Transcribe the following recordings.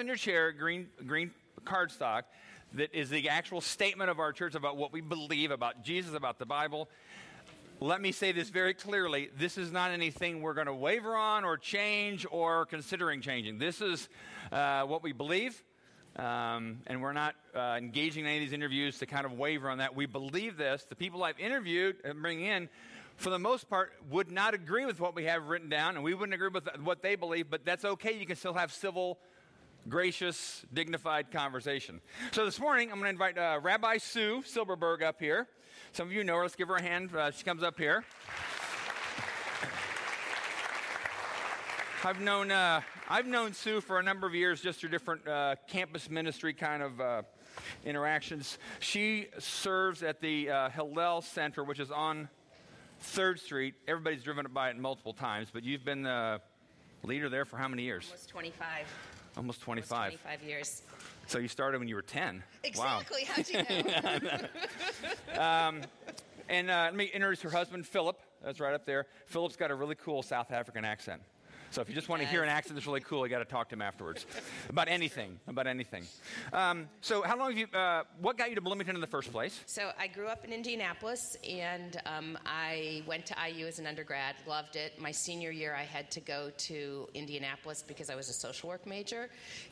in your chair, green, green cardstock, that is the actual statement of our church about what we believe about Jesus, about the Bible. Let me say this very clearly. This is not anything we're going to waver on or change or considering changing. This is uh, what we believe. Um, and we're not uh, engaging in any of these interviews to kind of waver on that. We believe this. The people I've interviewed and bring in, for the most part, would not agree with what we have written down, and we wouldn't agree with what they believe, but that's okay. You can still have civil, gracious, dignified conversation. So this morning, I'm going to invite uh, Rabbi Sue Silberberg up here. Some of you know her. Let's give her a hand. Uh, she comes up here. I've known, uh, I've known Sue for a number of years, just through different uh, campus ministry kind of uh, interactions. She serves at the uh, Hillel Center, which is on 3rd Street. Everybody's driven by it multiple times, but you've been the leader there for how many years? Almost 25. Almost 25. Almost 25 years. So you started when you were 10. Exactly. Wow. How'd you know? um, and uh, let me introduce her husband, Philip. That's right up there. Philip's got a really cool South African accent. So if you just want to hear an accent that's really cool, you got to talk to him afterwards about anything. About anything. Um, so how long have you? Uh, what got you to Bloomington in the first place? So I grew up in Indianapolis, and um, I went to IU as an undergrad. Loved it. My senior year, I had to go to Indianapolis because I was a social work major,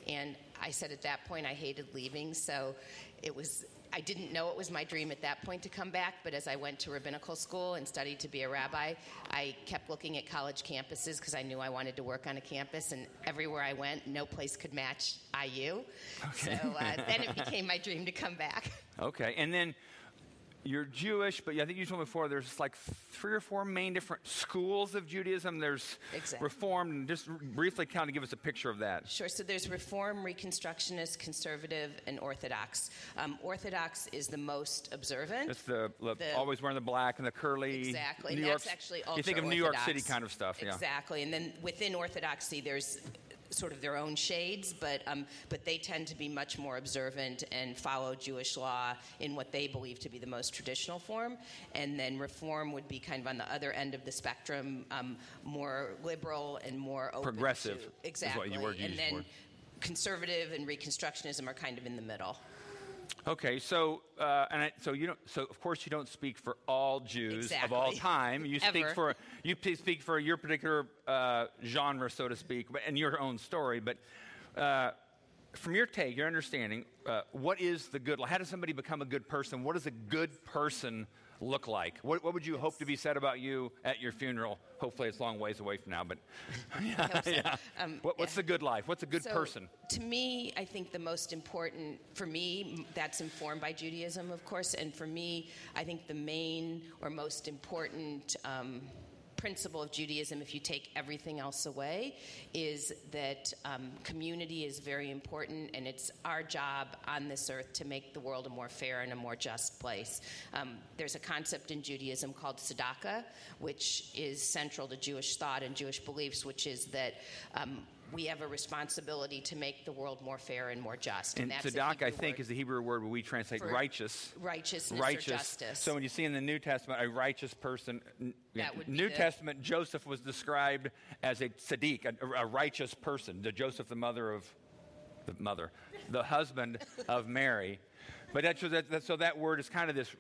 and I said at that point I hated leaving. So it was I didn't know it was my dream at that point to come back, but as I went to rabbinical school and studied to be a rabbi, I kept looking at college campuses because I knew I wanted to work on a campus, and everywhere I went, no place could match IU. Okay. So uh, then it became my dream to come back. Okay, and then you're Jewish, but I think you told me before there's like three or four main different schools of Judaism. There's exactly. Reformed, and just briefly kind of give us a picture of that. Sure. So there's Reform, Reconstructionist, Conservative, and Orthodox. Um, Orthodox is the most observant. It's the, the, the, always wearing the black and the curly. Exactly. New and York, that's actually You think of New York City kind of stuff, yeah. Exactly. And then within Orthodoxy, there's sort of their own shades, but um, but they tend to be much more observant and follow Jewish law in what they believe to be the most traditional form. And then Reform would be kind of on the other end of the spectrum, um, more liberal and more open progressive. To, exactly. and then conservative and Reconstructionism are kind of in the middle. Okay, so uh, and I, so you don't. So of course you don't speak for all Jews exactly. of all time. You speak for you speak for your particular uh, genre, so to speak, and your own story. But uh, from your take, your understanding, uh, what is the good? How does somebody become a good person? What is a good person? Look like? What, what, would you hope to be said about you at your funeral? Hopefully, it's a long ways away from now, but yeah. so. yeah. Um, what, what's yeah. the good life? What's a good so, person? To me, I think the most important, for me, that's informed by Judaism, of course, and for me, I think the main or most important. Um, principle of Judaism, if you take everything else away, is that um, community is very important, and it's our job on this earth to make the world a more fair and a more just place. Um, there's a concept in Judaism called tzedakah, which is central to Jewish thought and Jewish beliefs, which is that um, we have a responsibility to make the world more fair and more just. And, and tzedakah, I think, is the Hebrew word where we translate righteous. Righteousness righteous. or justice. So when you see in the New Testament a righteous person, that would New Testament, Joseph was described as a tzaddik, a, a righteous person. The Joseph, the mother of the mother, the husband of Mary. But that's, that, so that word is kind of this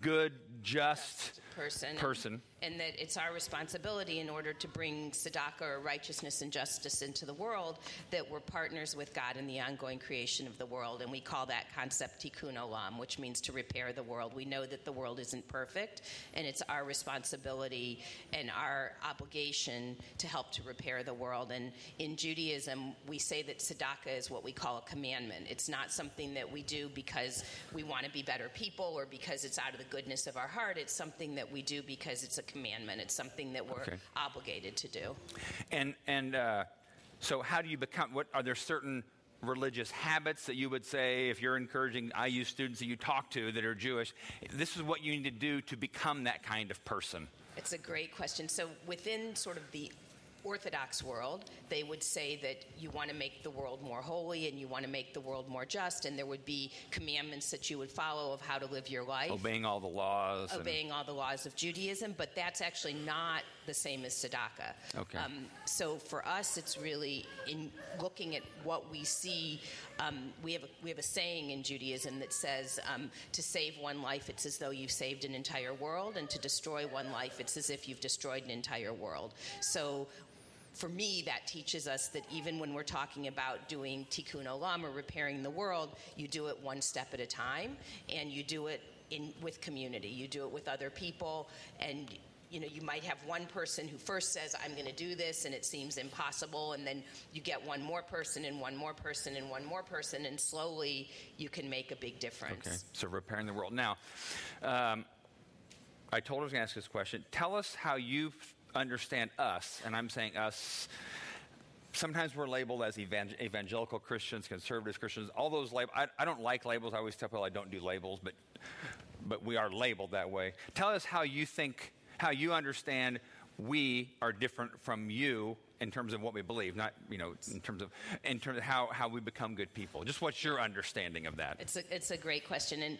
good, just, person. person. And, that it's our responsibility in order to bring tzedakah or righteousness and justice into the world that we're partners with God in the ongoing creation of the world. And we call that concept tikkun olam, which means to repair the world. We know that the world isn't perfect, and it's our responsibility and our obligation to help to repair the world. And in Judaism, we say that tzedakah is what we call a commandment. It's not something that we do because we want to be better people or because it's out of the goodness of our heart. It's something that we do because it's a commandment. It's something that we're okay. obligated to do. And and uh, so, how do you become? What are there certain religious habits that you would say if you're encouraging IU students that you talk to that are Jewish? This is what you need to do to become that kind of person. It's a great question. So within sort of the Orthodox world, they would say that you want to make the world more holy and you want to make the world more just, and there would be commandments that you would follow of how to live your life. Obeying all the laws. Obeying and... all the laws of Judaism, but that's actually not the same as tzedakah. Okay. Um, so for us, it's really in looking at what we see. Um, we have a, we have a saying in Judaism that says, um, "To save one life, it's as though you've saved an entire world, and to destroy one life, it's as if you've destroyed an entire world." So. For me, that teaches us that even when we're talking about doing tikkun olam or repairing the world, you do it one step at a time, and you do it in with community. You do it with other people, and you know, you might have one person who first says, I'm going to do this, and it seems impossible, and then you get one more person, and one more person, and one more person, and slowly you can make a big difference. Okay, so repairing the world. Now, um, I told her I was going to ask this question. Tell us how you f- understand us, and I'm saying us. Sometimes we're labeled as evang- evangelical Christians, conservative Christians. All those labels. I, I don't like labels. I always tell people I don't do labels, but but we are labeled that way. Tell us how you think, how you understand we are different from you in terms of what we believe, not you know in terms of in terms of how, how we become good people. Just what's your understanding of that? It's a, it's a great question. And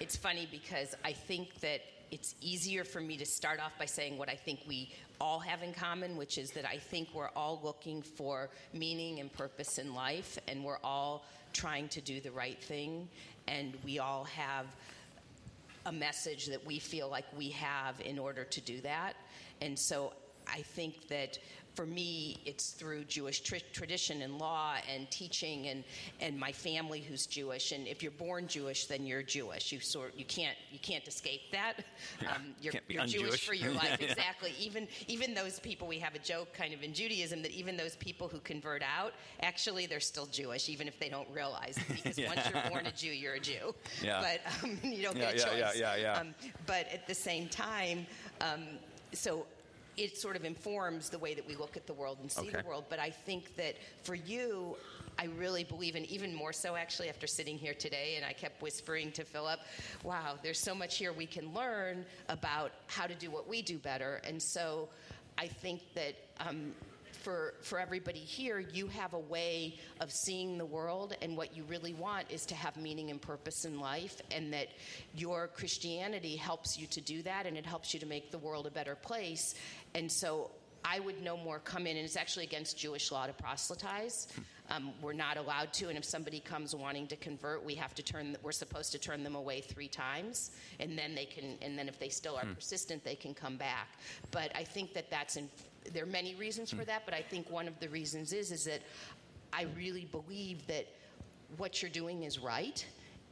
it's funny because I think that it's easier for me to start off by saying what I think we all have in common, which is that I think we're all looking for meaning and purpose in life, and we're all trying to do the right thing, and we all have a message that we feel like we have in order to do that. And so I think that for me, it's through Jewish tr- tradition and law and teaching and, and my family who's Jewish. And if you're born Jewish, then you're Jewish. You sort you can't you can't escape that. Yeah, Um, you're you're Jewish for your life. Yeah. Exactly. Even even those people we have a joke kind of in Judaism that even those people who convert out, actually they're still Jewish, even if they don't realize it. Because Yeah. once you're born a Jew, you're a Jew. Yeah. But um, you don't Yeah, get a yeah, choice. yeah, yeah, yeah. Um, but at the same time, um, so it sort of informs the way that we look at the world and see Okay. the world. But I think that for you, I really believe, and even more so actually after sitting here today, and I kept whispering to Philip, wow, there's so much here we can learn about how to do what we do better. And so I think that. Um, for, for everybody here, you have a way of seeing the world, and what you really want is to have meaning and purpose in life, and that your Christianity helps you to do that, and it helps you to make the world a better place. And so I would no more come in, and it's actually against Jewish law to proselytize. Hmm. Um, we're not allowed to, and if somebody comes wanting to convert, we have to turn. We're supposed to turn them away three times, and then they can. And then if they still are persistent, they can come back. But I think that that's in. There are many reasons for that, but I think one of the reasons is is that I really believe that what you're doing is right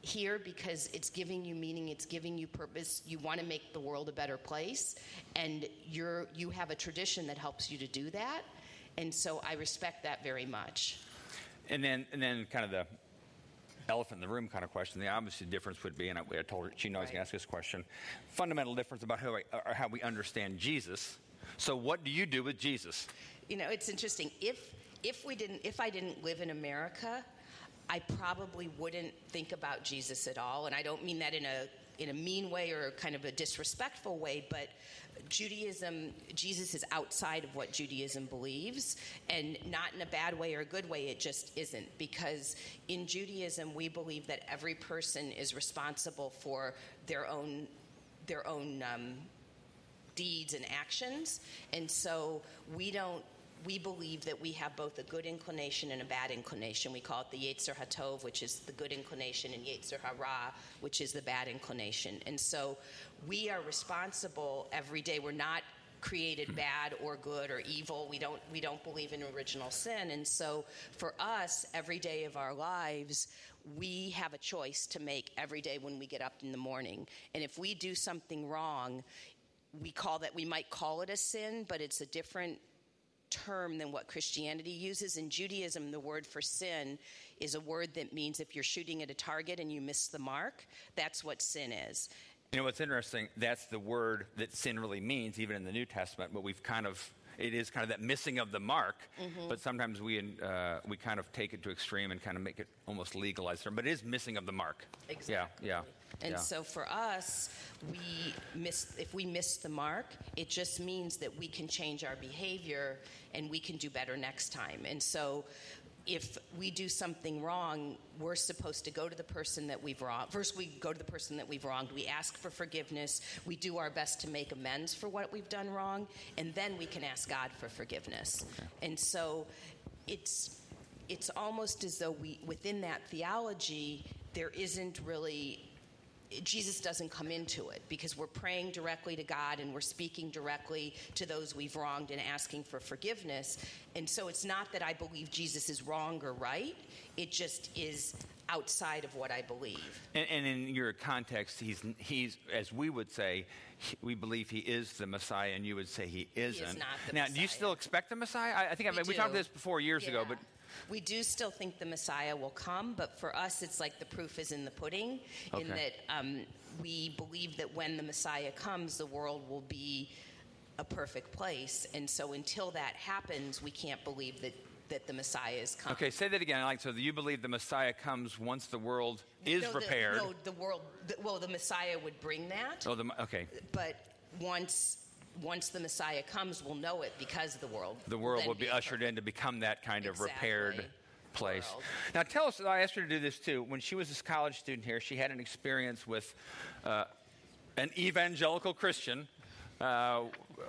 here because it's giving you meaning it's giving you purpose you want to make the world a better place and you're you have a tradition that helps you to do that and so i respect that very much And then, and then, kind of the elephant in the room kind of question. The obvious difference would be, and I, I told her she knows I was going to ask this question. Fundamental difference about how, I, or uh, how we understand Jesus. So, what do you do with Jesus? you know it's interesting if if we didn't if i didn't live in america i probably wouldn't think about jesus at all and i don't mean that in a in a mean way or kind of a disrespectful way but judaism jesus is outside of what judaism believes and not in a bad way or a good way it just isn't because in judaism we believe that every person is responsible for their own their own um, deeds and actions. And so we don't, we believe that we have both a good inclination and a bad inclination. We call it the Yetzer HaTov, which is the good inclination, and Yetzer Hara, which is the bad inclination. And so we are responsible every day. We're not created hmm. bad or good or evil. We don't we don't believe in original sin. And so for us, every day of our lives, we have a choice to make every day when we get up in the morning. And if we do something wrong, we call that we might call it a sin, but it's a different term than what Christianity uses. In Judaism, the word for sin is a word that means if you're shooting at a target and you miss the mark, that's what sin is. You know, what's interesting, that's the word that sin really means, even in the New Testament, but we've kind of, it is kind of that missing of the mark, but sometimes we, uh, we kind of take it to extreme and kind of make it almost legalized, but it is missing of the mark. Exactly. Yeah, yeah. And yeah. so for us, we miss if we miss the mark, it just means that we can change our behavior and we can do better next time. And so if we do something wrong, we're supposed to go to the person that we've wronged. First, we go to the person that we've wronged. We ask for forgiveness. We do our best to make amends for what we've done wrong, and then we can ask God for forgiveness. And so, it's it's almost as though we within that theology there isn't really Jesus doesn't come into it because we're praying directly to God and we're speaking directly to those we've wronged and asking for forgiveness. And so it's not that I believe Jesus is wrong or right, it just is outside of what I believe. And, and in your context, he's, he's, as we would say, he- we believe he is the Messiah, and you would say he isn't. not the now, do you still expect the Messiah? I, I think I We we talked do. this before years ago, but we do still think the Messiah will come, but for us, it's like the proof is in the pudding, in that um, we believe that when the Messiah comes, the world will be a perfect place. And so until that happens, we can't believe that, that the Messiah is coming. okay, say that again. I like so. You believe the Messiah comes once the world is No, the- repaired. no, the world, the, well, the Messiah would bring that, Oh, the, okay. but once. Once the Messiah comes, we'll know it because the world. The world will be a ushered in to become that kind of repaired place. World. Now, tell us. I asked her to do this too. When she was a college student here, she had an experience with uh, an evangelical Christian. Uh,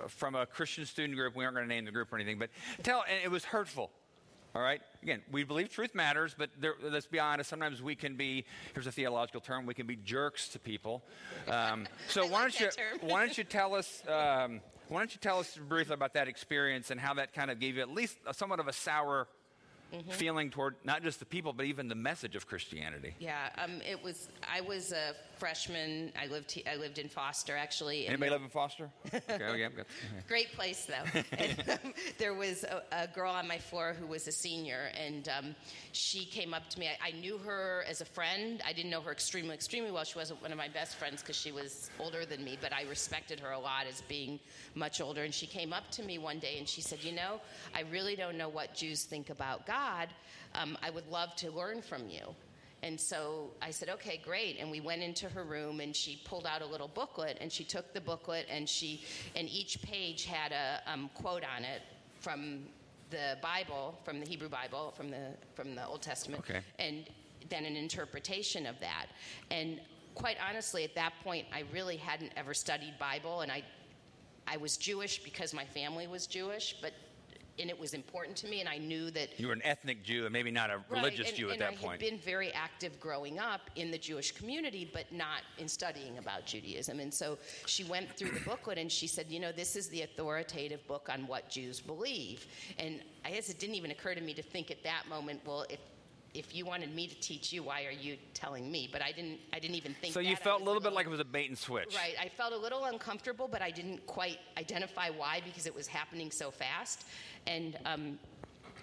from a Christian student group, we aren't going to name the group or anything, but tell, and it was hurtful. All right. Again, we believe truth matters, but there, let's be honest. Sometimes we can be. Here's a theological term. We can be jerks to people. Um, so why like don't you why don't you tell us um, why don't you tell us briefly about that experience and how that kind of gave you at least somewhat of a sour Mm-hmm. feeling toward not just the people but even the message of Christianity. Yeah, um, it was. I was a freshman. I lived. I lived in Foster, actually. Anybody live in Foster? Okay, okay, I've Great place, though. and, um, there was a, a girl on my floor who was a senior, and um, she came up to me. I, I knew her as a friend. I didn't know her extremely, extremely well. She wasn't one of my best friends because she was older than me, but I respected her a lot as being much older. And she came up to me one day and she said, You know, I really don't know what Jews think about God. Um, I would love to learn from you. And so I said, okay, great. And we went into her room and she pulled out a little booklet and she took the booklet and she, and each page had a um, quote on it from the Bible, from the Hebrew Bible, from the, from the Old Testament. Okay. And then an interpretation of that. And quite honestly, at that point, I really hadn't ever studied Bible and I, I was Jewish because my family was Jewish, but, and it was important to me and I knew that You were an ethnic Jew and maybe not a Right, religious and- Jew at and that I point. had been very active growing up in the Jewish community, but not in studying about Judaism. And so she went through the booklet and she said, You know, this is the authoritative book on what Jews believe. And I guess it didn't even occur to me to think at that moment, well, if if you wanted me to teach you, why are you telling me? But I didn't. I didn't even think. so you that. I felt a little bit like it was a bait and switch. Right. I felt a little uncomfortable, but I didn't quite identify why because it was happening so fast. And um,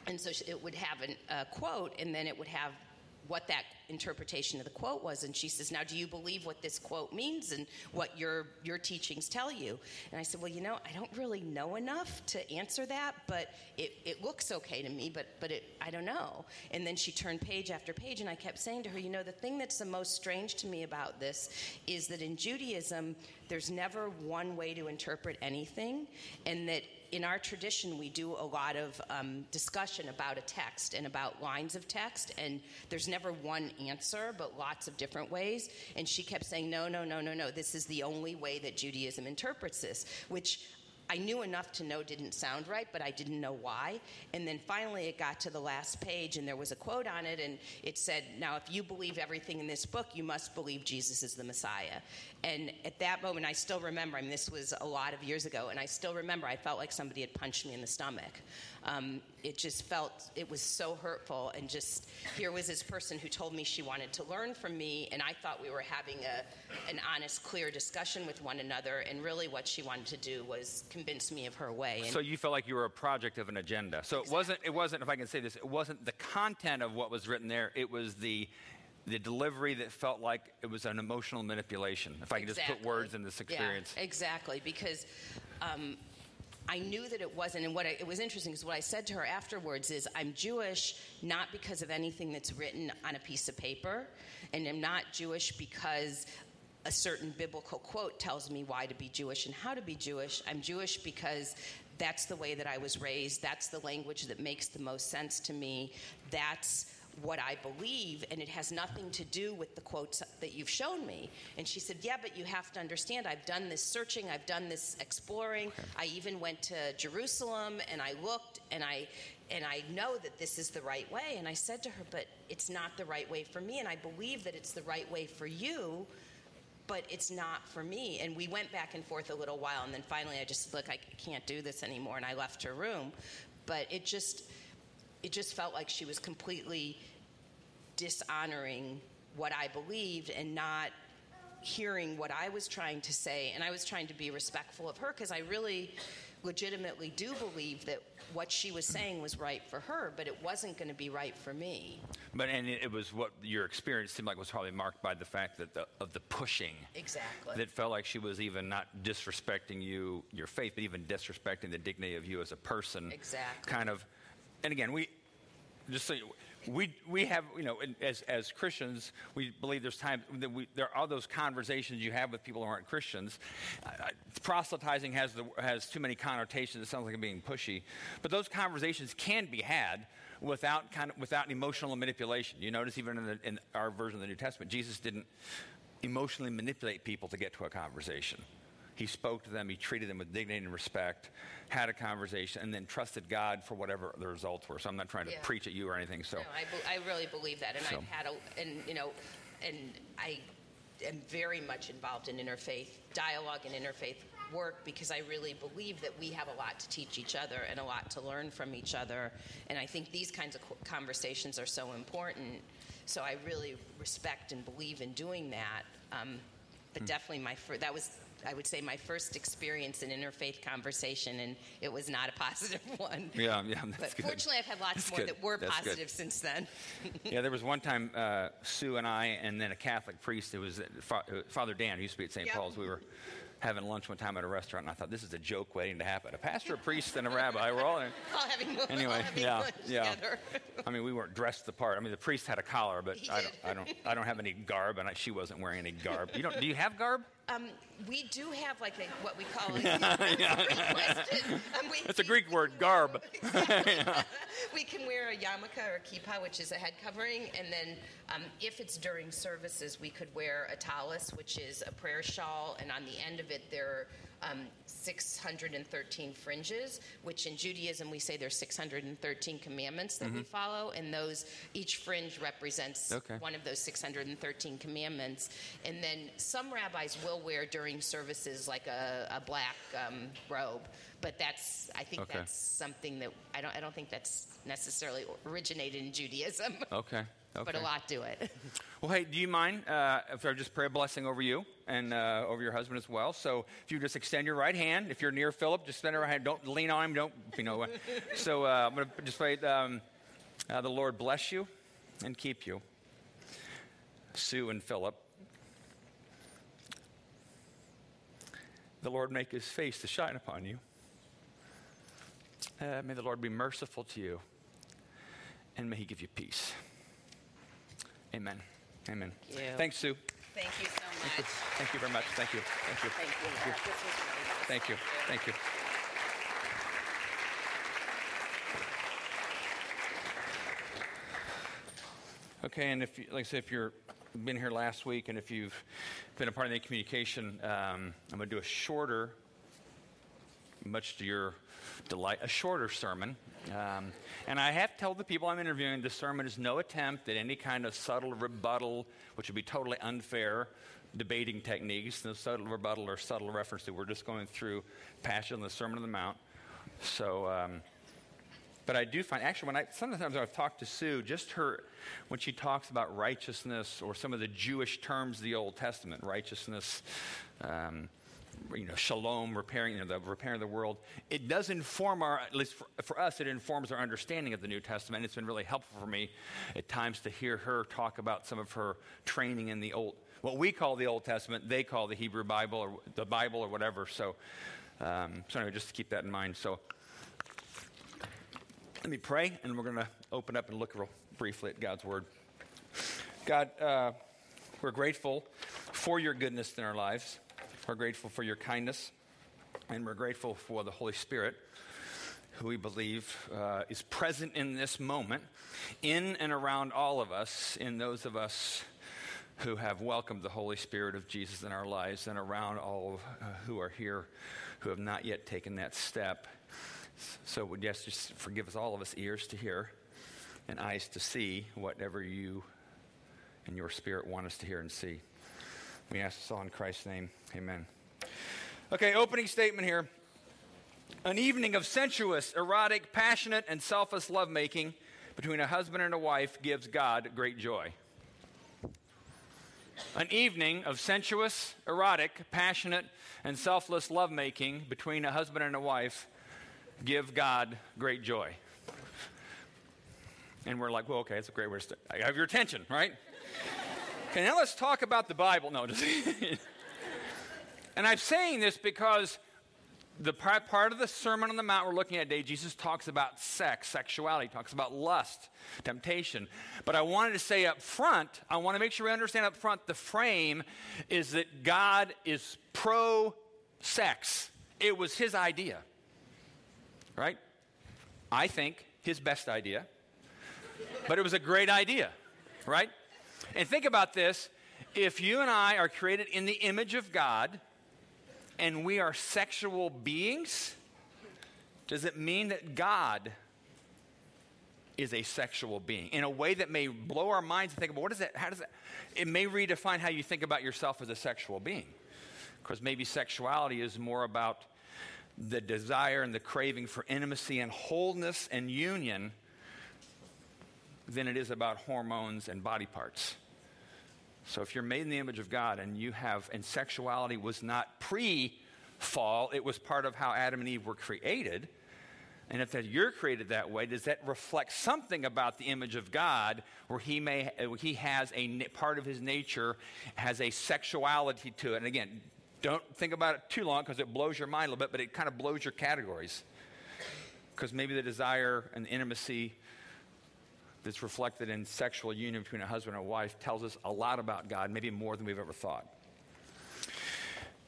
and so it would have an, a quote, and then it would have what that interpretation of the quote was. And she says, "Now, do you believe what this quote means and what your your teachings tell you?" And I said, "Well, you know, I don't really know enough to answer that, but it, it looks okay to me, but but it I don't know." And then she turned page after page, and I kept saying to her, "You know, the thing that's the most strange to me about this is that in Judaism, there's never one way to interpret anything, and that." In our tradition, we do a lot of um, discussion about a text and about lines of text, and there's never one answer, but lots of different ways. And she kept saying, No, no, no, no, no, this is the only way that Judaism interprets this, which I knew enough to know didn't sound right, but I didn't know why. And then finally, it got to the last page, and there was a quote on it, and it said, Now, if you believe everything in this book, you must believe Jesus is the Messiah. And at that moment, I still remember, I mean, this was a lot of years ago, and I still remember I felt like somebody had punched me in the stomach. Um, it just felt, it was so hurtful, and just here was this person who told me she wanted to learn from me, and I thought we were having a, an honest, clear discussion with one another, and really what she wanted to do was convince me of her way. And So you felt like you were a project of an agenda. So it wasn't. It wasn't. If I can say this, it wasn't the content of what was written there. It was the the delivery that felt like it was an emotional manipulation. If I can just put words in this experience. Yeah, exactly, because um, I knew that it wasn't. And what I, it was interesting because what I said to her afterwards is, I'm Jewish not because of anything that's written on a piece of paper, and I'm not Jewish because a certain biblical quote tells me why to be Jewish and how to be Jewish. I'm Jewish because that's the way that I was raised. That's the language that makes the most sense to me. That's what I believe, and it has nothing to do with the quotes that you've shown me. And she said, Yeah, but you have to understand, I've done this searching, I've done this exploring. Okay. I even went to Jerusalem and I looked and I and I know that this is the right way. And I said to her, But it's not the right way for me, and I believe that it's the right way for you. But it's not for me. And we went back and forth a little while, and then finally I just look, I can't do this anymore, and I left her room. But it just, it just felt like she was completely dishonoring what I believed and not hearing what I was trying to say. And I was trying to be respectful of her because I really legitimately do believe that what she was saying was right for her, but it wasn't going to be right for me. But and it was what your experience seemed like was probably marked by the fact that the, of the pushing. Exactly. That felt like she was even not disrespecting you, your faith, but even disrespecting the dignity of you as a person. Exactly. Kind of. And again, we just so you, we, we have, you know, as, as Christians, we believe there's times that we, there are those conversations you have with people who aren't Christians. Uh, proselytizing has, the, has too many connotations. It sounds like I'm being pushy. But those conversations can be had without, kind of, without emotional manipulation. You notice even in, the, in our version of the New Testament, Jesus didn't emotionally manipulate people to get to a conversation. He spoke to them, he treated them with dignity and respect, had a conversation, and then trusted God for whatever the results were. So I'm not trying to yeah. preach at you or anything. So no, I, be- I really believe that, and so. I've had a, and you know, and I am very much involved in interfaith dialogue and interfaith work because I really believe that we have a lot to teach each other and a lot to learn from each other. And I think these kinds of conversations are so important. So I really respect and believe in doing that. Um, but hmm. definitely, my that was I would say, my first experience in interfaith conversation, and it was not a positive one. Yeah, yeah. but good. fortunately, I've had lots that's more good. that were that's positive good. since then. yeah, there was one time uh, Sue and I, and then a Catholic priest. It was uh, Father Dan, who used to be at St. Yep. Paul's. We were having lunch one time at a restaurant, and I thought this is a joke waiting to happen. A pastor, a priest, and a rabbi were all in. All having lunch. anyway, all having yeah, yeah. Together. I mean, we weren't dressed the part. I mean, the priest had a collar, but I don't, I don't, I don't have any garb, and I, she wasn't wearing any garb. You don't? Do you have garb? Um, we do have like a, what we call a, um, It's a Greek word, garb. We can wear a yarmulke or a kippah, which is a head covering, and then um, if it's during services, we could wear a tallis, which is a prayer shawl, and on the end of it there are um, 613 fringes, which in Judaism we say there's 613 commandments that mm-hmm. we follow, and those each fringe represents okay. one of those 613 commandments. And then some rabbis will wear during services like a, a black um, robe, but that's I think okay. that's something that I don't I don't think that's necessarily originated in Judaism. Okay. Okay. But a lot do it. Well, hey, do you mind uh, if I just pray a blessing over you and uh, over your husband as well? So if you just extend your right hand, if you're near Philip, just extend your right hand. Don't lean on him. Don't, you know. So uh, I'm going to just pray um, uh, the Lord bless you and keep you. Sue and Philip. The Lord make his face to shine upon you. Uh, may the Lord be merciful to you and may he give you peace. Amen. Amen. Thank Thanks, Sue. Thank you so much. Thank you. Thank you very much. Thank you. Thank you. Thank you. Thank you. This was really nice. Thank you. Thank you. Okay, and if, you, like I said, if you've been here last week and if you've been a part of the communication, um, I'm going to do a shorter, much to your delight, a shorter sermon. Um, and I have told the people I'm interviewing this sermon is no attempt at any kind of subtle rebuttal, which would be totally unfair debating techniques. No subtle rebuttal or subtle reference to. We're just going through Passion and the Sermon on the Mount. So, um, but I do find actually when I sometimes I've talked to Sue, just her when she talks about righteousness or some of the Jewish terms of the Old Testament, righteousness. Um, you know, shalom, repairing, you know, the repairing the world. It does inform our, at least for, for, us, it informs our understanding of the New Testament. It's been really helpful for me at times to hear her talk about some of her training in the Old, what we call the Old Testament, they call the Hebrew Bible or the Bible or whatever. So, um, so anyway, just to keep that in mind. So, let me pray, and we're going to open up and look real briefly at God's Word. God, uh, we're grateful for your goodness in our lives. We're grateful for your kindness, and we're grateful for the Holy Spirit who we believe uh, is present in this moment, in and around all of us, in those of us who have welcomed the Holy Spirit of Jesus in our lives, and around all uh, who are here who have not yet taken that step. So, yes, just forgive us, all of us, ears to hear and eyes to see whatever you and your spirit want us to hear and see. We ask this all in Christ's name. Amen. Okay, opening statement here. An evening of sensuous, erotic, passionate, and selfless lovemaking between a husband and a wife gives God great joy. An evening of sensuous, erotic, passionate, and selfless lovemaking between a husband and a wife give God great joy. And we're like, well, okay, that's a great way to start. I have your attention, right? Okay, now let's talk about the Bible. No, just. and I'm saying this because the part, part of the Sermon on the Mount we're looking at today, Jesus talks about sex, sexuality, talks about lust, temptation. But I wanted to say up front, I want to make sure we understand up front the frame is that God is pro sex. It was his idea, right? I think his best idea, but it was a great idea, right? And think about this if you and I are created in the image of God, and we are sexual beings, does it mean that God is a sexual being in a way that may blow our minds and think about what is that? How does that? It may redefine how you think about yourself as a sexual being. Because maybe sexuality is more about the desire and the craving for intimacy and wholeness and union than it is about hormones and body parts. So if you're made in the image of God and you have, and sexuality was not pre fall, it was part of how Adam and Eve were created. And if that you're created that way, does that reflect something about the image of God where he may where he has a part of his nature has a sexuality to it? And again, don't think about it too long because it blows your mind a little bit, but it kind of blows your categories. Because maybe the desire and the intimacy that's reflected in sexual union between a husband and a wife tells us a lot about God, maybe more than we've ever thought.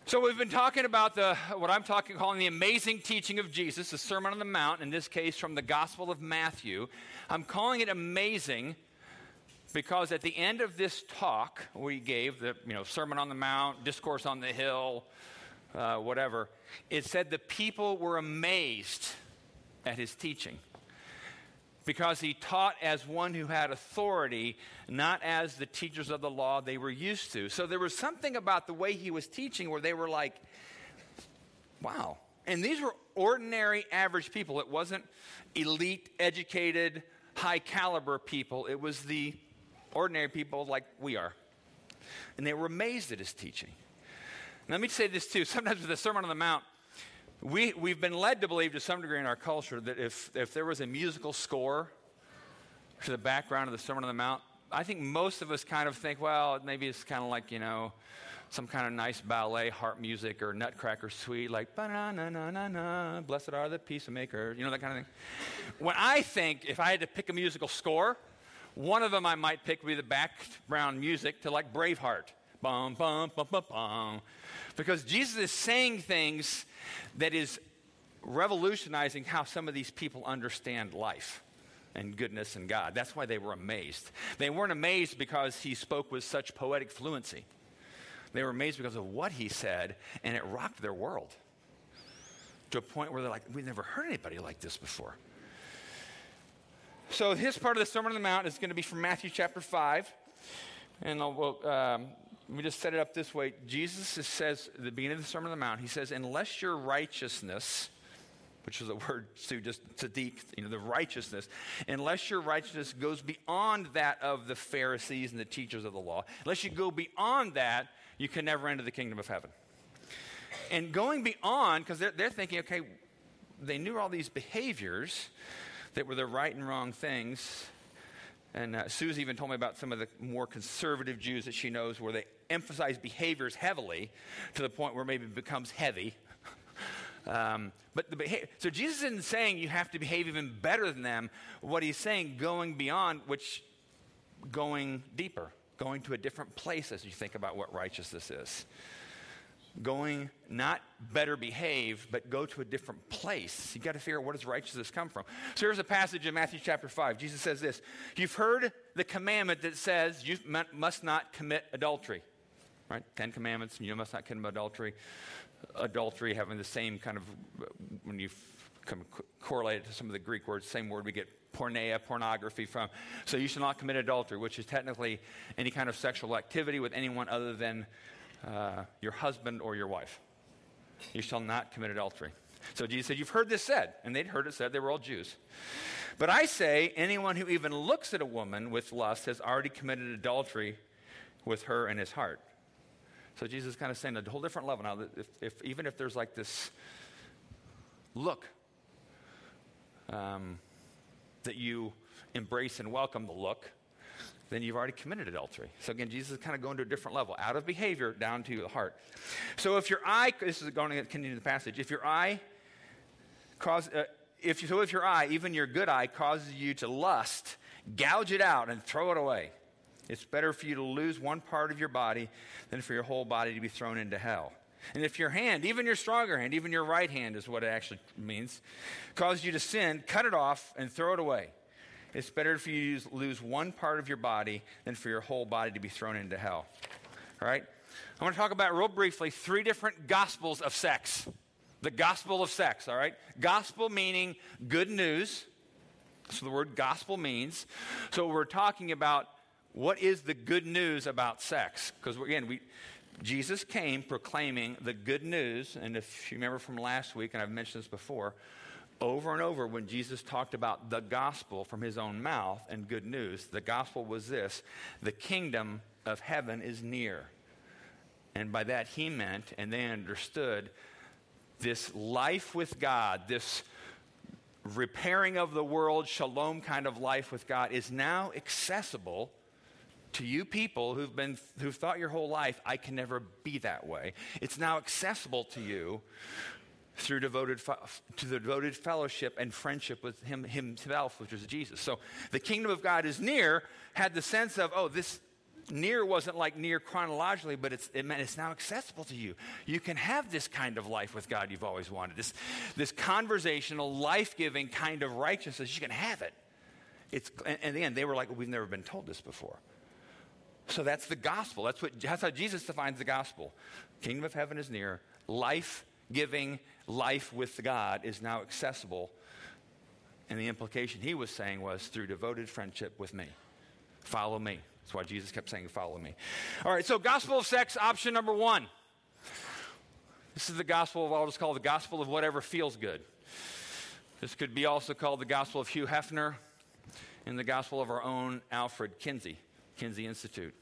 So we've been talking about the what I'm talking calling the amazing teaching of Jesus, the Sermon on the Mount, in this case from the Gospel of Matthew. I'm calling it amazing because at the end of this talk we gave, the you know Sermon on the Mount, Discourse on the Hill, uh, whatever, it said the people were amazed at his teaching because he taught as one who had authority, not as the teachers of the law they were used to. So there was something about the way he was teaching where they were like, wow. And these were ordinary, average people. It wasn't elite, educated, high caliber people. It was the ordinary people like we are. And they were amazed at his teaching. let me say this too. Sometimes with the Sermon on the Mount, we, we've been led to believe to some degree in our culture that if, if there was a musical score to the background of the Sermon on the Mount, I think most of us kind of think, well, maybe it's kind of like, you know, some kind of nice ballet, harp music, or Nutcracker Suite, like, na na na na na, blessed are the peacemaker, you know, that kind of thing. When I think, if I had to pick a musical score, one of them I might pick would be the background music to like Braveheart. Bum, bum, bum, bum, bum. Because Jesus is saying things that is revolutionizing how some of these people understand life and goodness and God. That's why they were amazed. They weren't amazed because he spoke with such poetic fluency. They were amazed because of what he said, and it rocked their world to a point where they're like, we've never heard anybody like this before. So, his part of the Sermon on the Mount is going to be from Matthew chapter 5. And I'll, um, let me just set it up this way. Jesus says, at the beginning of the Sermon on the Mount, he says, unless your righteousness, which is a word to just tzaddik, you know, the righteousness, unless your righteousness goes beyond that of the Pharisees and the teachers of the law, unless you go beyond that, you can never enter the kingdom of heaven. And going beyond, because they're, they're thinking, okay, they knew all these behaviors that were the right and wrong things, and uh, Susie even told me about some of the more conservative Jews that she knows where they emphasize behaviors heavily to the point where maybe it becomes heavy. um, but the behavior, so Jesus isn't saying you have to behave even better than them. What he's saying, going beyond, which going deeper, going to a different place as you think about what righteousness is. Going not better behave, but go to a different place. You got to figure out where does righteousness come from. So here's a passage in Matthew chapter 5. Jesus says this You've heard the commandment that says you must not commit adultery. Right? Ten commandments, you must not commit adultery. Adultery having the same kind of, when you come correlate it to some of the Greek words, same word we get porneia, pornography from. So you shall not commit adultery, which is technically any kind of sexual activity with anyone other than uh, your husband or your wife. You shall not commit adultery. So Jesus said, You've heard this said. And they'd heard it said, they were all Jews. But I say, anyone who even looks at a woman with lust has already committed adultery with her in his heart. So Jesus is kind of saying a whole different level now. If, if, even if there's like this look um, that you embrace and welcome the look, then you've already committed adultery. So again, Jesus is kind of going to a different level, out of behavior down to the heart. So if your eye, this is going to continue the passage, if your eye cause, uh, if so if your eye, even your good eye, causes you to lust, gouge it out and throw it away. It's better for you to lose one part of your body than for your whole body to be thrown into hell. And if your hand, even your stronger hand, even your right hand is what it actually means, causes you to sin, cut it off and throw it away. It's better for you to lose one part of your body than for your whole body to be thrown into hell. All right? I want to talk about real briefly three different gospels of sex. The gospel of sex, all right? Gospel meaning good news. So the word gospel means. So we're talking about what is the good news about sex? Because again, we Jesus came proclaiming the good news, and if you remember from last week, and I've mentioned this before, over and over when Jesus talked about the gospel from his own mouth and good news, the gospel was this the kingdom of heaven is near. And by that he meant, and they understood, this life with God, this repairing of the world, shalom kind of life with God, is now accessible to you people who've been who've thought your whole life I can never be that way. It's now accessible to you through devoted to the devoted fellowship and friendship with him himself, which is Jesus. So the kingdom of God is near had the sense of oh this near wasn't like near chronologically, but it's, it meant it's now accessible to you. You can have this kind of life with God you've always wanted. This, this conversational, life giving kind of righteousness. You can have it. It's, and, again, they were like, we've never been told this before. So that's the gospel. That's, what, that's how Jesus defines the gospel. Kingdom of heaven is near. Life giving, life with God is now accessible. And the implication he was saying was through devoted friendship with me. Follow me. That's why Jesus kept saying, Follow me. All right, so gospel of sex, option number one. This is the gospel of I'll just call the gospel of whatever feels good. This could be also called the gospel of Hugh Hefner and the gospel of our own Alfred Kinsey. Kinsey Institute.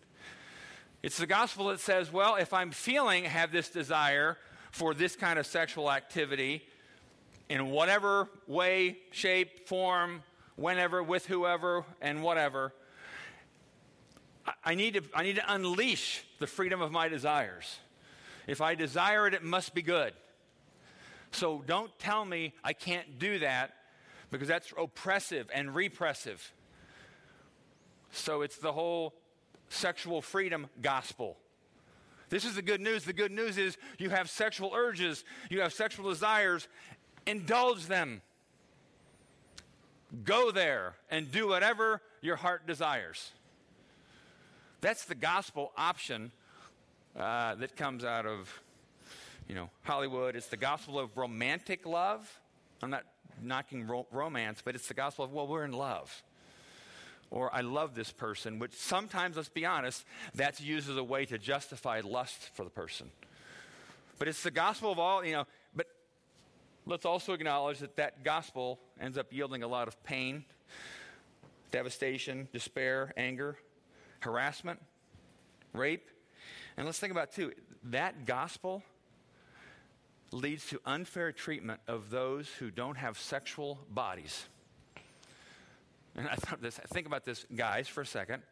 It's the gospel that says, well, if I'm feeling, have this desire for this kind of sexual activity in whatever way, shape, form, whenever, with whoever, and whatever, I need, to, I need to unleash the freedom of my desires. If I desire it, it must be good. So don't tell me I can't do that because that's oppressive and repressive. So it's the whole sexual freedom gospel. This is the good news. The good news is you have sexual urges, you have sexual desires, indulge them. Go there and do whatever your heart desires. That's the gospel option uh, that comes out of, you know, Hollywood. It's the gospel of romantic love. I'm not knocking ro- romance, but it's the gospel of, well, we're in love or I love this person, which sometimes, let's be honest, that's used as a way to justify lust for the person. But it's the gospel of all, you know, but let's also acknowledge that that gospel ends up yielding a lot of pain, devastation, despair, anger, harassment, rape. And let's think about, too, that gospel leads to unfair treatment of those who don't have sexual bodies. And I thought this, think about this, guys, for a second.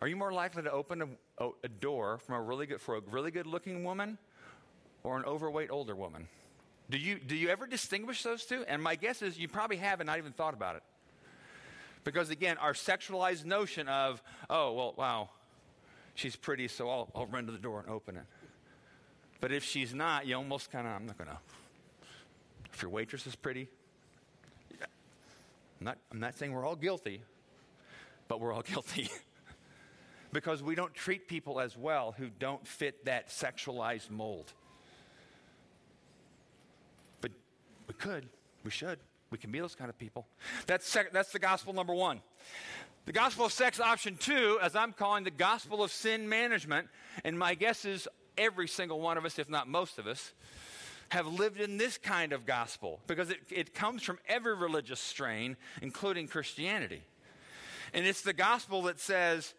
Are you more likely to open a, a door from a really good, for a really good looking woman or an overweight older woman? Do you, do you ever distinguish those two? And my guess is you probably haven't not even thought about it. Because again, our sexualized notion of, oh, well, wow, she's pretty, so I'll, I'll run to the door and open it. But if she's not, you almost kind of, I'm not going to. If your waitress is pretty. I'm, not, I'm not saying we're all guilty, but we're all guilty. because we don't treat people as well who don't fit that sexualized mold. But we could, we should. We can be those kind of people. That's, sec- that's the gospel number one. The gospel of sex option two, as I'm calling the gospel of sin management, and my guess is every single one of us, if not most of us, have lived in this kind of gospel because it, it comes from every religious strain, including Christianity. And it's the gospel that says,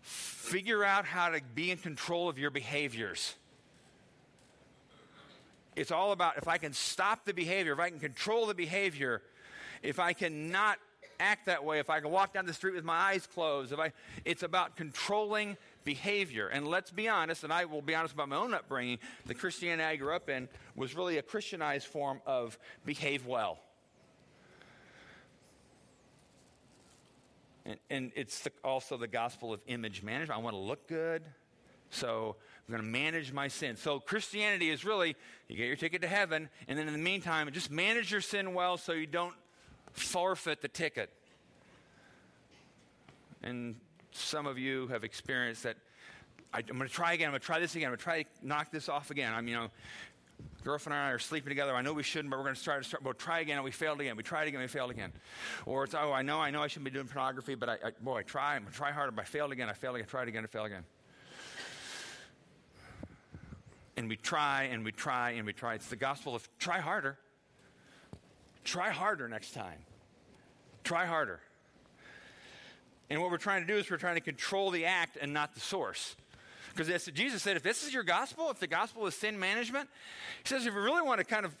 figure out how to be in control of your behaviors. It's all about if I can stop the behavior, if I can control the behavior, if I cannot act that way, if I can walk down the street with my eyes closed, if I, it's about controlling behavior. And let's be honest, and I will be honest about my own upbringing, the Christianity I grew up in was really a Christianized form of behave well. And, and it's the, also the gospel of image management. I want to look good, so I'm going to manage my sin. So Christianity is really you get your ticket to heaven, and then in the meantime, just manage your sin well so you don't forfeit the ticket. And some of you have experienced that. I, am going to try again. I'm going to try this again. I'm going to try to knock this off again. I'm, you know, girlfriend and I are sleeping together. I know we shouldn't, but we're going to try to start. We'll try again, and we failed again. We tried again, we failed again. Or it's, oh, I know, I know, I shouldn't be doing pornography, but I, I boy, I try. I'm going to try harder, but I failed again. I failed again. I tried again. I failed again. And we try and we try and we try. It's the gospel of try harder. Try harder next time. Try harder. And what we're trying to do is we're trying to control the act and not the source. Because Jesus said, if this is your gospel, if the gospel is sin management, he says, if you really want to kind of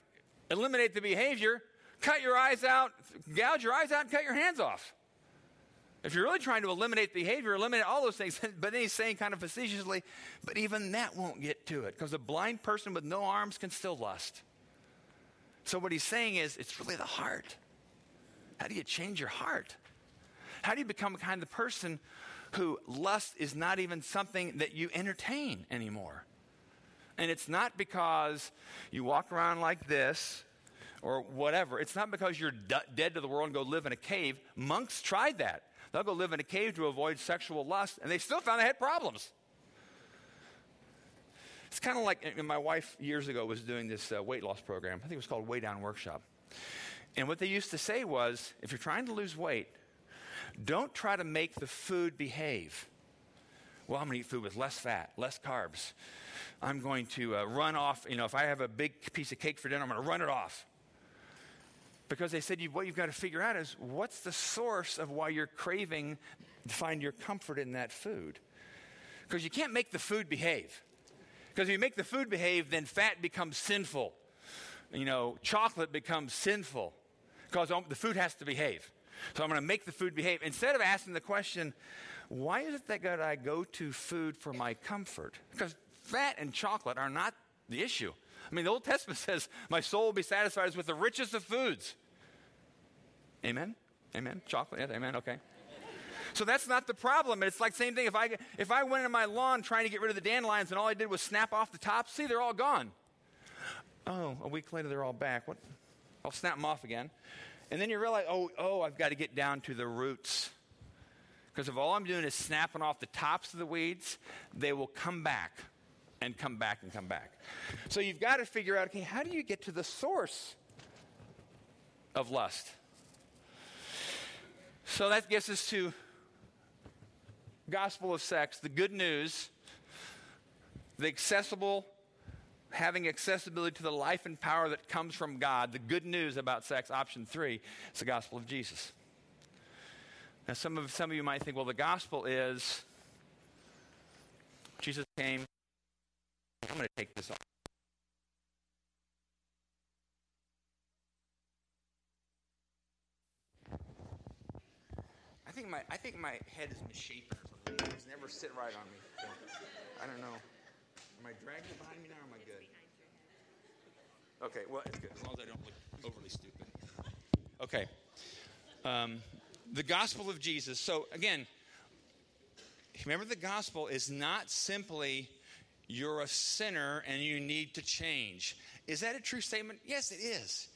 eliminate the behavior, cut your eyes out, gouge your eyes out, and cut your hands off. If you're really trying to eliminate behavior, eliminate all those things, but then he's saying kind of facetiously, but even that won't get to it because a blind person with no arms can still lust. So what he's saying is, it's really the heart. How do you change your heart? How do you become a kind of person who lust is not even something that you entertain anymore? And it's not because you walk around like this or whatever. It's not because you're d- dead to the world and go live in a cave. Monks tried that. They'll go live in a cave to avoid sexual lust, and they still found they had problems. It's kind of like my wife years ago was doing this uh, weight loss program. I think it was called Weigh Down Workshop. And what they used to say was if you're trying to lose weight, don't try to make the food behave. Well, I'm going to eat food with less fat, less carbs. I'm going to uh, run off. You know, if I have a big piece of cake for dinner, I'm going to run it off. Because they said you, what you've got to figure out is what's the source of why you're craving to find your comfort in that food. Because you can't make the food behave. Because if you make the food behave, then fat becomes sinful. You know, chocolate becomes sinful because the food has to behave. So I'm going to make the food behave. Instead of asking the question, why is it that God, I go to food for my comfort? Because fat and chocolate are not the issue. I mean, the Old Testament says, My soul will be satisfied with the richest of foods. Amen? Amen? Chocolate? Yes, amen? Okay. So that's not the problem. It's like same thing. If I if I went in my lawn trying to get rid of the dandelions and all I did was snap off the tops, see, they're all gone. Oh, a week later they're all back. What? I'll snap them off again. And then you realize, oh, oh, I've got to get down to the roots. Because if all I'm doing is snapping off the tops of the weeds, they will come back and come back and come back. So you've got to figure out, okay, how do you get to the source of lust? So that gets us to gospel of sex, the good news, the accessible having accessibility to the life and power that comes from God, the good news about sex, option three, is the gospel of Jesus. Now, some of, some of you might think, well, the gospel is Jesus came. I'm going to take this off. I think my, I think my head is misshapen. It's never sit right on me. I don't know. Am I dragging it behind me now or am I good? Okay, well, it's good as long as I don't look overly stupid. Okay. Um, the gospel of Jesus. So, again, remember the gospel is not simply you're a sinner and you need to change. Is that a true statement? Yes, it is.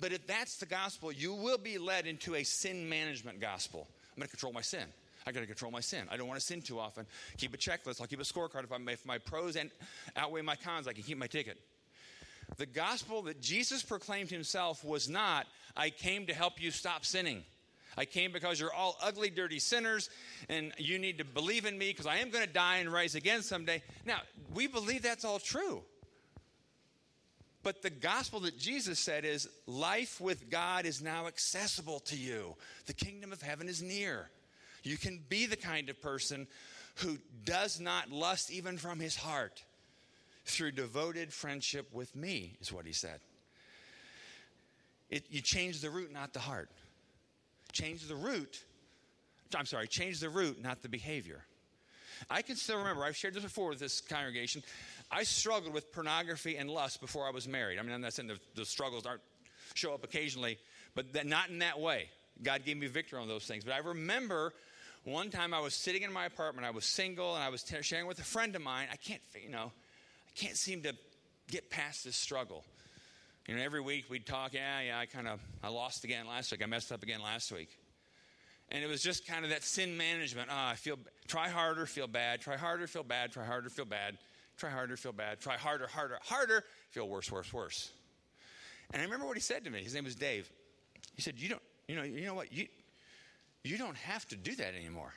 But if that's the gospel, you will be led into a sin management gospel. I'm going to control my sin. I got to control my sin. I don't want to sin too often. Keep a checklist. I'll keep a scorecard. If, i if my pros and outweigh my cons, I can keep my ticket. The gospel that Jesus proclaimed himself was not, I came to help you stop sinning. I came because you're all ugly, dirty sinners, and you need to believe in me because I am going to die and rise again someday. Now, we believe that's all true. But the gospel that Jesus said is life with God is now accessible to you. The kingdom of heaven is near. You can be the kind of person who does not lust even from his heart through devoted friendship with me, is what he said. It, you change the root, not the heart. Change the root. I'm sorry, change the root, not the behavior. I can still remember, I've shared this before with this congregation. I struggled with pornography and lust before I was married. I mean, I'm not saying the, the struggles aren't show up occasionally, but that, not in that way. God gave me victory on those things. But I remember one time I was sitting in my apartment. I was single, and I was t- sharing with a friend of mine. I can't, you know, can't seem to get past this struggle. You know, every week we'd talk. Yeah, yeah, I kind of, I lost again last week. I messed up again last week. And it was just kind of that sin management. Ah, I feel, try harder, feel bad. Try harder, feel bad. Try harder, feel bad. Try harder, feel bad. Try harder, harder, harder. Feel worse, worse, worse. And I remember what he said to me. His name was Dave. He said, "You don't, you know, you know what? You, you don't have to do that anymore.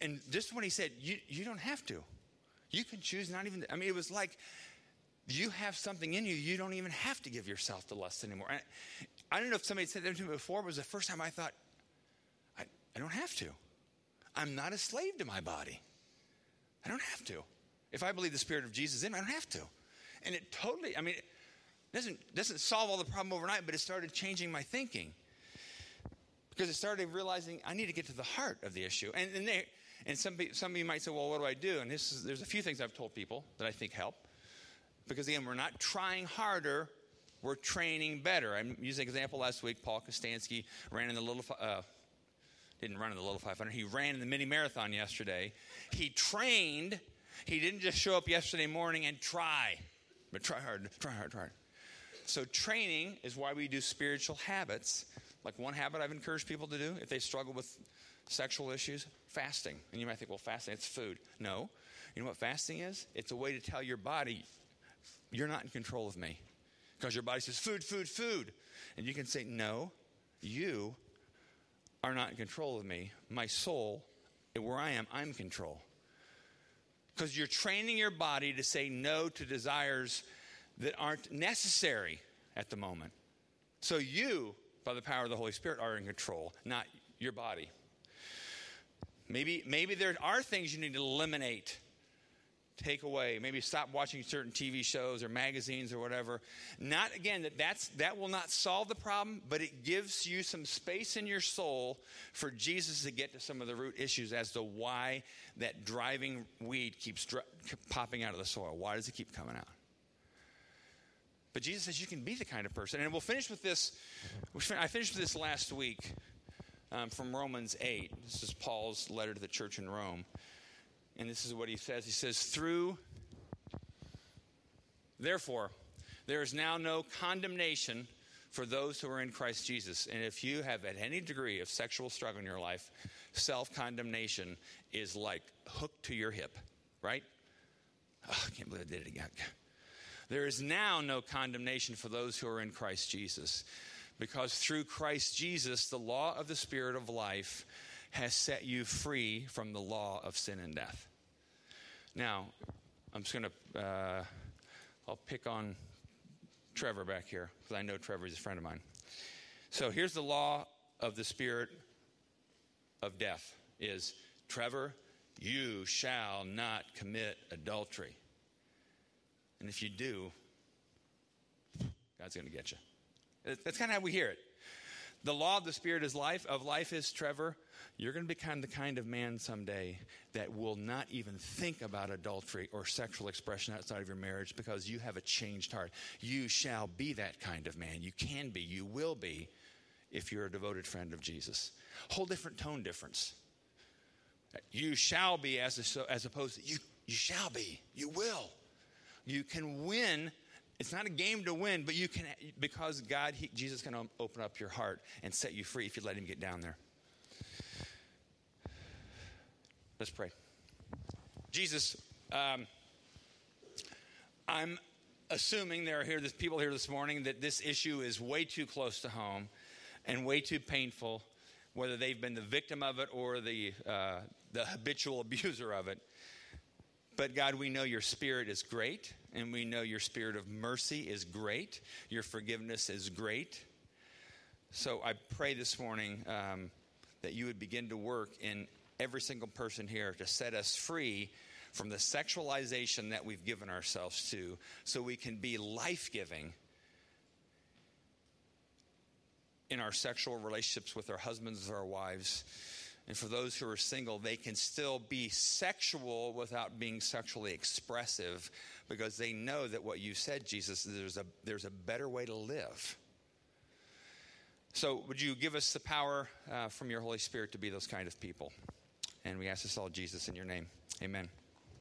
And, this is when he said, you, you don't have to. You can choose not even, I mean, it was like you have something in you, you don't even have to give yourself to lust anymore. And I don't know if somebody said that to me before, but it was the first time I thought, I, I don't have to. I'm not a slave to my body. I don't have to. If I believe the Spirit of Jesus in me, I don't have to. And it totally, I mean, it doesn't, doesn't solve all the problem overnight, but it started changing my thinking because it started realizing I need to get to the heart of the issue. And, and, they, and some, some of you might say, well, what do I do? And is, there's a few things I've told people that I think help. Because again, we're not trying harder, we're training better. I used an example last week. Paul Kostanski ran in the little, uh, didn't run in the little 500, he ran in the mini marathon yesterday. He trained, he didn't just show up yesterday morning and try, but try hard, try hard, try hard. So, training is why we do spiritual habits like one habit I've encouraged people to do if they struggle with sexual issues fasting. And you might think, well, fasting, it's food. No. You know what fasting is? It's a way to tell your body, you're not in control of me. Because your body says, food, food, food. And you can say, no, you are not in control of me. My soul, where I am, I'm in control. Because you're training your body to say no to desires that aren't necessary at the moment. So you by the power of the Holy Spirit are in control, not your body. Maybe, maybe there are things you need to eliminate, take away. Maybe stop watching certain TV shows or magazines or whatever. Not again that that's that will not solve the problem, but it gives you some space in your soul for Jesus to get to some of the root issues as to why that driving weed keeps popping out of the soil. Why does it keep coming out? But Jesus says you can be the kind of person. And we'll finish with this. I finished with this last week um, from Romans 8. This is Paul's letter to the church in Rome. And this is what he says He says, Through, therefore, there is now no condemnation for those who are in Christ Jesus. And if you have had any degree of sexual struggle in your life, self condemnation is like hooked to your hip, right? Oh, I can't believe I did it again. There is now no condemnation for those who are in Christ Jesus. Because through Christ Jesus, the law of the Spirit of life has set you free from the law of sin and death. Now, I'm just going to, uh, I'll pick on Trevor back here because I know Trevor is a friend of mine. So here's the law of the Spirit of death is Trevor, you shall not commit adultery. And if you do, God's going to get you. That's kind of how we hear it. The law of the Spirit is life. Of life is Trevor. You're going to become the kind of man someday that will not even think about adultery or sexual expression outside of your marriage because you have a changed heart. You shall be that kind of man. You can be. You will be if you're a devoted friend of Jesus. Whole different tone difference. You shall be as, as opposed to you, you shall be. You will. You can win. It's not a game to win, but you can, because God, he, Jesus can open up your heart and set you free if you let Him get down there. Let's pray. Jesus, um, I'm assuming there are here, people here this morning that this issue is way too close to home and way too painful, whether they've been the victim of it or the, uh, the habitual abuser of it. But God, we know your spirit is great, and we know your spirit of mercy is great. Your forgiveness is great. So I pray this morning um, that you would begin to work in every single person here to set us free from the sexualization that we've given ourselves to so we can be life giving in our sexual relationships with our husbands our wives. And for those who are single, they can still be sexual without being sexually expressive because they know that what you said, Jesus, there's a, there's a better way to live. So, would you give us the power uh, from your Holy Spirit to be those kind of people? And we ask this all, Jesus, in your name. Amen.